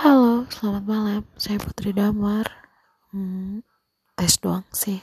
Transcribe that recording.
Halo, selamat malam. Saya Putri Damar. Hmm, tes doang sih.